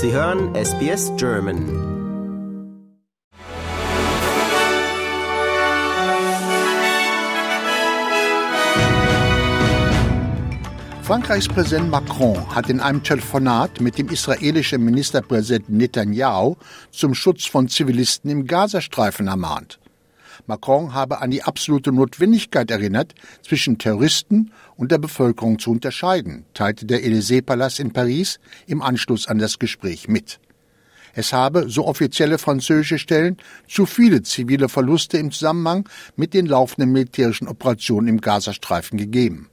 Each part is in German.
Sie hören SBS German. Frankreichs Präsident Macron hat in einem Telefonat mit dem israelischen Ministerpräsidenten Netanyahu zum Schutz von Zivilisten im Gazastreifen ermahnt. Macron habe an die absolute Notwendigkeit erinnert, zwischen Terroristen und der Bevölkerung zu unterscheiden, teilte der Élysée-Palast in Paris im Anschluss an das Gespräch mit. Es habe, so offizielle französische Stellen, zu viele zivile Verluste im Zusammenhang mit den laufenden militärischen Operationen im Gazastreifen gegeben.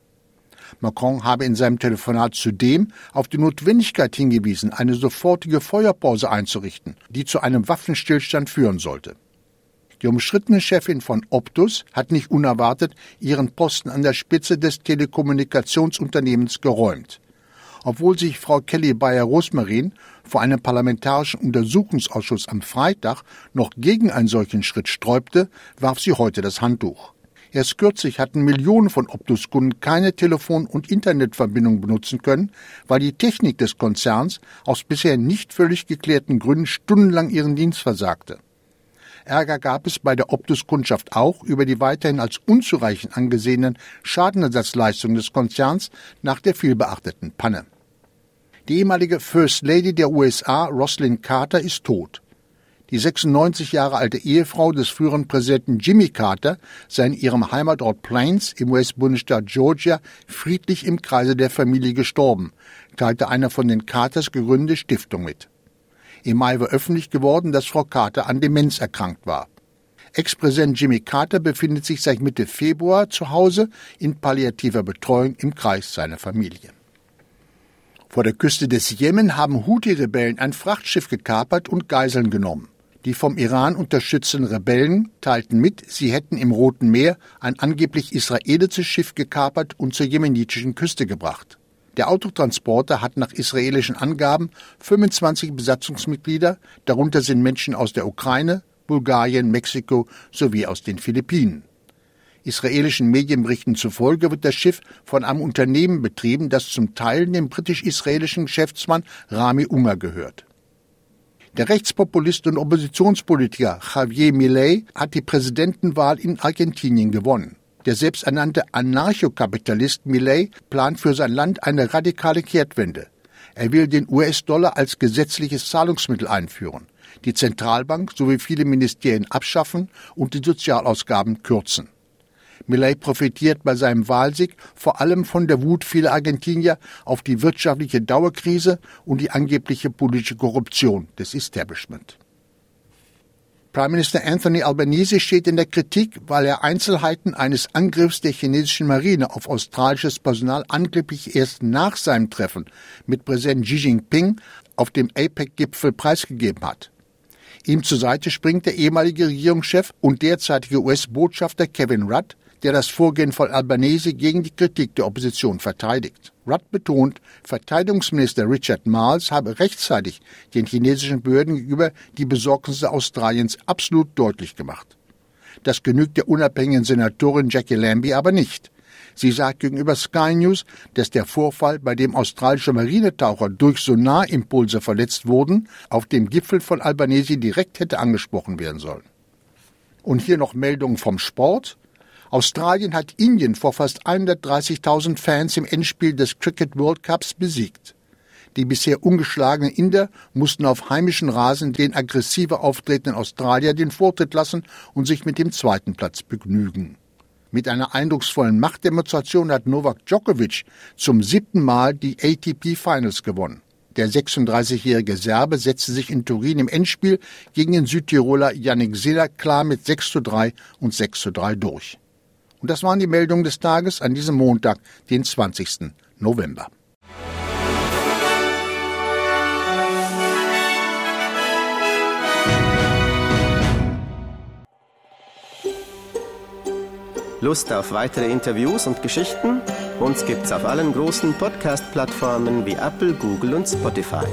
Macron habe in seinem Telefonat zudem auf die Notwendigkeit hingewiesen, eine sofortige Feuerpause einzurichten, die zu einem Waffenstillstand führen sollte. Die umstrittene Chefin von Optus hat nicht unerwartet ihren Posten an der Spitze des Telekommunikationsunternehmens geräumt. Obwohl sich Frau Kelly Bayer-Rosmarin vor einem parlamentarischen Untersuchungsausschuss am Freitag noch gegen einen solchen Schritt sträubte, warf sie heute das Handtuch. Erst kürzlich hatten Millionen von Optus-Kunden keine Telefon- und Internetverbindung benutzen können, weil die Technik des Konzerns aus bisher nicht völlig geklärten Gründen stundenlang ihren Dienst versagte. Ärger gab es bei der Optus-Kundschaft auch über die weiterhin als unzureichend angesehenen Schadenersatzleistungen des Konzerns nach der vielbeachteten Panne. Die ehemalige First Lady der USA, Roslyn Carter, ist tot. Die 96 Jahre alte Ehefrau des früheren Präsidenten Jimmy Carter sei in ihrem Heimatort Plains im US-Bundesstaat Georgia friedlich im Kreise der Familie gestorben, teilte einer von den Carters gegründete Stiftung mit. Im Mai war öffentlich geworden, dass Frau Carter an Demenz erkrankt war. Ex-Präsident Jimmy Carter befindet sich seit Mitte Februar zu Hause in palliativer Betreuung im Kreis seiner Familie. Vor der Küste des Jemen haben Houthi-Rebellen ein Frachtschiff gekapert und Geiseln genommen. Die vom Iran unterstützten Rebellen teilten mit, sie hätten im Roten Meer ein angeblich israelisches Schiff gekapert und zur jemenitischen Küste gebracht. Der Autotransporter hat nach israelischen Angaben 25 Besatzungsmitglieder, darunter sind Menschen aus der Ukraine, Bulgarien, Mexiko sowie aus den Philippinen. Israelischen Medienberichten zufolge wird das Schiff von einem Unternehmen betrieben, das zum Teil dem britisch-israelischen Geschäftsmann Rami Unger gehört. Der Rechtspopulist und Oppositionspolitiker Javier Milei hat die Präsidentenwahl in Argentinien gewonnen. Der selbsternannte Anarchokapitalist Milei plant für sein Land eine radikale Kehrtwende. Er will den US-Dollar als gesetzliches Zahlungsmittel einführen, die Zentralbank sowie viele Ministerien abschaffen und die Sozialausgaben kürzen. Millet profitiert bei seinem Wahlsieg vor allem von der Wut vieler Argentinier auf die wirtschaftliche Dauerkrise und die angebliche politische Korruption des Establishment. Prime Minister Anthony Albanese steht in der Kritik, weil er Einzelheiten eines Angriffs der chinesischen Marine auf australisches Personal angeblich erst nach seinem Treffen mit Präsident Xi Jinping auf dem APEC-Gipfel preisgegeben hat. Ihm zur Seite springt der ehemalige Regierungschef und derzeitige US-Botschafter Kevin Rudd, der das Vorgehen von Albanese gegen die Kritik der Opposition verteidigt. Rudd betont, Verteidigungsminister Richard Marles habe rechtzeitig den chinesischen Behörden gegenüber die Besorgnisse Australiens absolut deutlich gemacht. Das genügt der unabhängigen Senatorin Jackie Lambie aber nicht. Sie sagt gegenüber Sky News, dass der Vorfall, bei dem australische Marinetaucher durch Sonarimpulse verletzt wurden, auf dem Gipfel von Albanese direkt hätte angesprochen werden sollen. Und hier noch Meldungen vom Sport. Australien hat Indien vor fast 130.000 Fans im Endspiel des Cricket World Cups besiegt. Die bisher ungeschlagenen Inder mussten auf heimischen Rasen den aggressiver auftretenden Australier den Vortritt lassen und sich mit dem zweiten Platz begnügen. Mit einer eindrucksvollen Machtdemonstration hat Novak Djokovic zum siebten Mal die ATP Finals gewonnen. Der 36-jährige Serbe setzte sich in Turin im Endspiel gegen den Südtiroler Yannick Sinner klar mit 6 zu 3 und 6 zu 3 durch. Und das waren die Meldungen des Tages an diesem Montag, den 20. November. Lust auf weitere Interviews und Geschichten? Uns gibt's auf allen großen Podcast-Plattformen wie Apple, Google und Spotify.